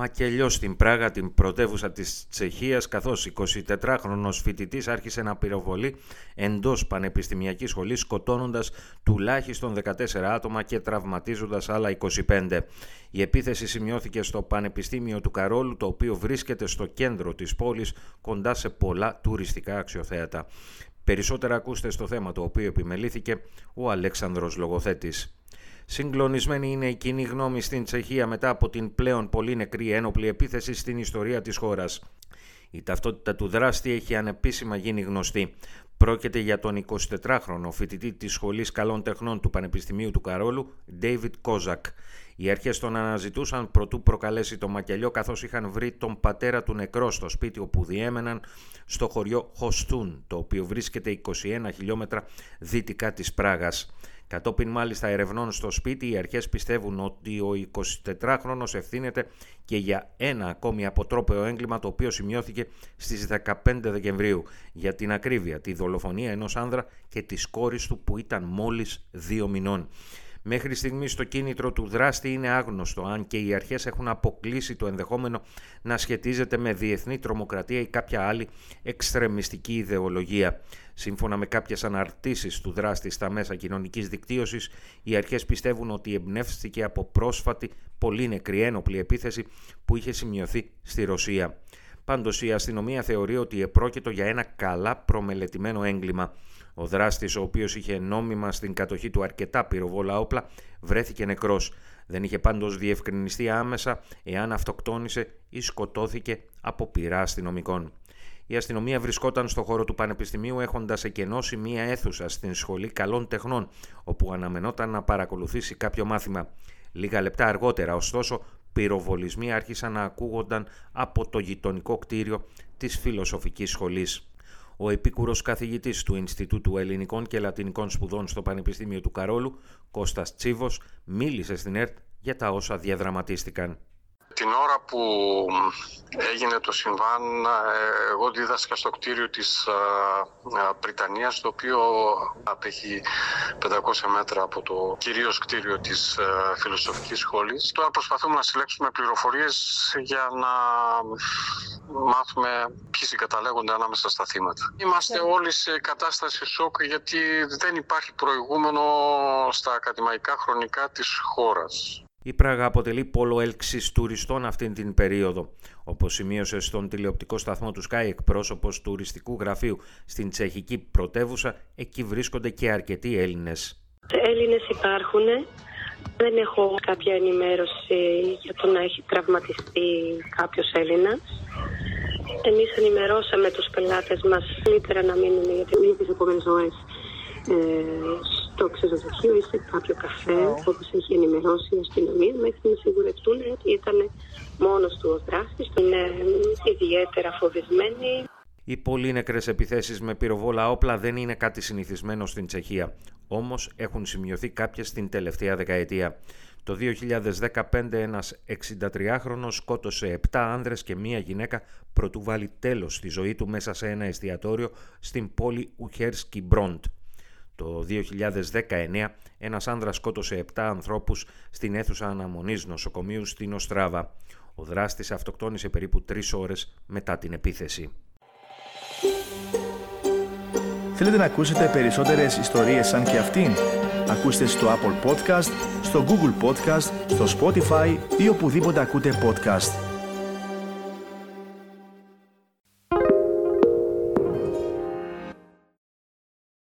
Μακελιό στην Πράγα, την πρωτεύουσα της Τσεχίας, καθώς 24χρονος φοιτητής άρχισε να πυροβολεί εντός πανεπιστημιακής σχολής, σκοτώνοντας τουλάχιστον 14 άτομα και τραυματίζοντας άλλα 25. Η επίθεση σημειώθηκε στο Πανεπιστήμιο του Καρόλου, το οποίο βρίσκεται στο κέντρο της πόλης, κοντά σε πολλά τουριστικά αξιοθέατα. Περισσότερα ακούστε στο θέμα το οποίο επιμελήθηκε ο Αλέξανδρος Λογοθέτης. Συγκλονισμένη είναι η κοινή γνώμη στην Τσεχία μετά από την πλέον πολύ νεκρή ένοπλη επίθεση στην ιστορία της χώρας. Η ταυτότητα του δράστη έχει ανεπίσημα γίνει γνωστή. Πρόκειται για τον 24χρονο φοιτητή της Σχολής Καλών Τεχνών του Πανεπιστημίου του Καρόλου, David Kozak. Οι αρχές τον αναζητούσαν προτού προκαλέσει το μακελιό καθώς είχαν βρει τον πατέρα του νεκρό στο σπίτι όπου διέμεναν στο χωριό Χοστούν, το οποίο βρίσκεται 21 χιλιόμετρα δυτικά της Πράγας. Κατόπιν μάλιστα ερευνών στο σπίτι, οι αρχές πιστεύουν ότι ο 24χρονος ευθύνεται και για ένα ακόμη αποτρόπαιο έγκλημα το οποίο σημειώθηκε στις 15 Δεκεμβρίου για την ακρίβεια, τη δολοφονία ενός άνδρα και της κόρης του που ήταν μόλις δύο μηνών. Μέχρι στιγμής το κίνητρο του δράστη είναι άγνωστο, αν και οι αρχές έχουν αποκλείσει το ενδεχόμενο να σχετίζεται με διεθνή τρομοκρατία ή κάποια άλλη εξτρεμιστική ιδεολογία. Σύμφωνα με κάποιες αναρτήσεις του δράστη στα μέσα κοινωνικής δικτύωσης, οι αρχές πιστεύουν ότι εμπνεύστηκε από πρόσφατη πολύ νεκρή ένοπλη επίθεση που είχε σημειωθεί στη Ρωσία. Πάντως η αστυνομία θεωρεί ότι επρόκειτο για ένα καλά προμελετημένο έγκλημα. Ο δράστης, ο οποίος είχε νόμιμα στην κατοχή του αρκετά πυροβόλα όπλα, βρέθηκε νεκρός. Δεν είχε πάντως διευκρινιστεί άμεσα εάν αυτοκτόνησε ή σκοτώθηκε από πειρά αστυνομικών. Η αστυνομία βρισκόταν στο χώρο του Πανεπιστημίου έχοντας εκενώσει μία αίθουσα στην Σχολή Καλών Τεχνών, όπου αναμενόταν να παρακολουθήσει κάποιο μάθημα. Λίγα λεπτά αργότερα, ωστόσο, πυροβολισμοί άρχισαν να ακούγονταν από το γειτονικό κτίριο της Φιλοσοφικής Σχολής. Ο επίκουρος καθηγητής του Ινστιτούτου Ελληνικών και Λατινικών Σπουδών στο Πανεπιστήμιο του Καρόλου, Κώστας Τσίβος, μίλησε στην ΕΡΤ για τα όσα διαδραματίστηκαν. Την ώρα που έγινε το συμβάν, ε, εγώ δίδασκα στο κτίριο της Βρυτανίας, το οποίο απέχει 500 μέτρα από το κυρίως κτίριο της Φιλοσοφικής Σχολής. Τώρα προσπαθούμε να συλλέξουμε πληροφορίες για να μάθουμε ποιοι συγκαταλέγονται ανάμεσα στα θύματα. Είμαστε ναι. όλοι σε κατάσταση σοκ γιατί δεν υπάρχει προηγούμενο στα ακαδημαϊκά χρονικά της χώρας. Η Πράγα αποτελεί πόλο έλξης τουριστών αυτήν την περίοδο. Όπως σημείωσε στον τηλεοπτικό σταθμό του Sky εκπρόσωπος τουριστικού γραφείου στην τσεχική πρωτεύουσα, εκεί βρίσκονται και αρκετοί Έλληνες. Έλληνες υπάρχουν. Δεν έχω κάποια ενημέρωση για το να έχει τραυματιστεί κάποιος Έλληνας. Εμείς ενημερώσαμε τους πελάτες μας καλύτερα να μείνουν γιατί τις επόμενες ώρε ε, στο ξενοδοχείο ή σε κάποιο καφέ, όπως έχει ενημερώσει η αστυνομία, μέχρι να σιγουρευτούν ότι ήταν μόνος του ο δράστης. Είναι ιδιαίτερα φοβισμένοι. Οι πολύ νεκρές επιθέσεις με πυροβόλα όπλα δεν είναι κάτι συνηθισμένο στην Τσεχία, όμως έχουν σημειωθεί κάποιες στην τελευταία δεκαετία. Το 2015 ένας 63χρονος σκότωσε 7 άνδρες και μία γυναίκα προτού βάλει τέλος στη ζωή του μέσα σε ένα εστιατόριο στην πόλη Ουχέρσκι Μπρόντ. Το 2019 ένας άνδρας σκότωσε 7 ανθρώπους στην αίθουσα αναμονής νοσοκομείου στην Οστράβα. Ο δράστης αυτοκτόνησε περίπου 3 ώρες μετά την επίθεση. Θέλετε να ακούσετε περισσότερες ιστορίες σαν και αυτήν; Ακούστε στο Apple Podcast, στο Google Podcast, στο Spotify ή οπουδήποτε ακούτε podcast.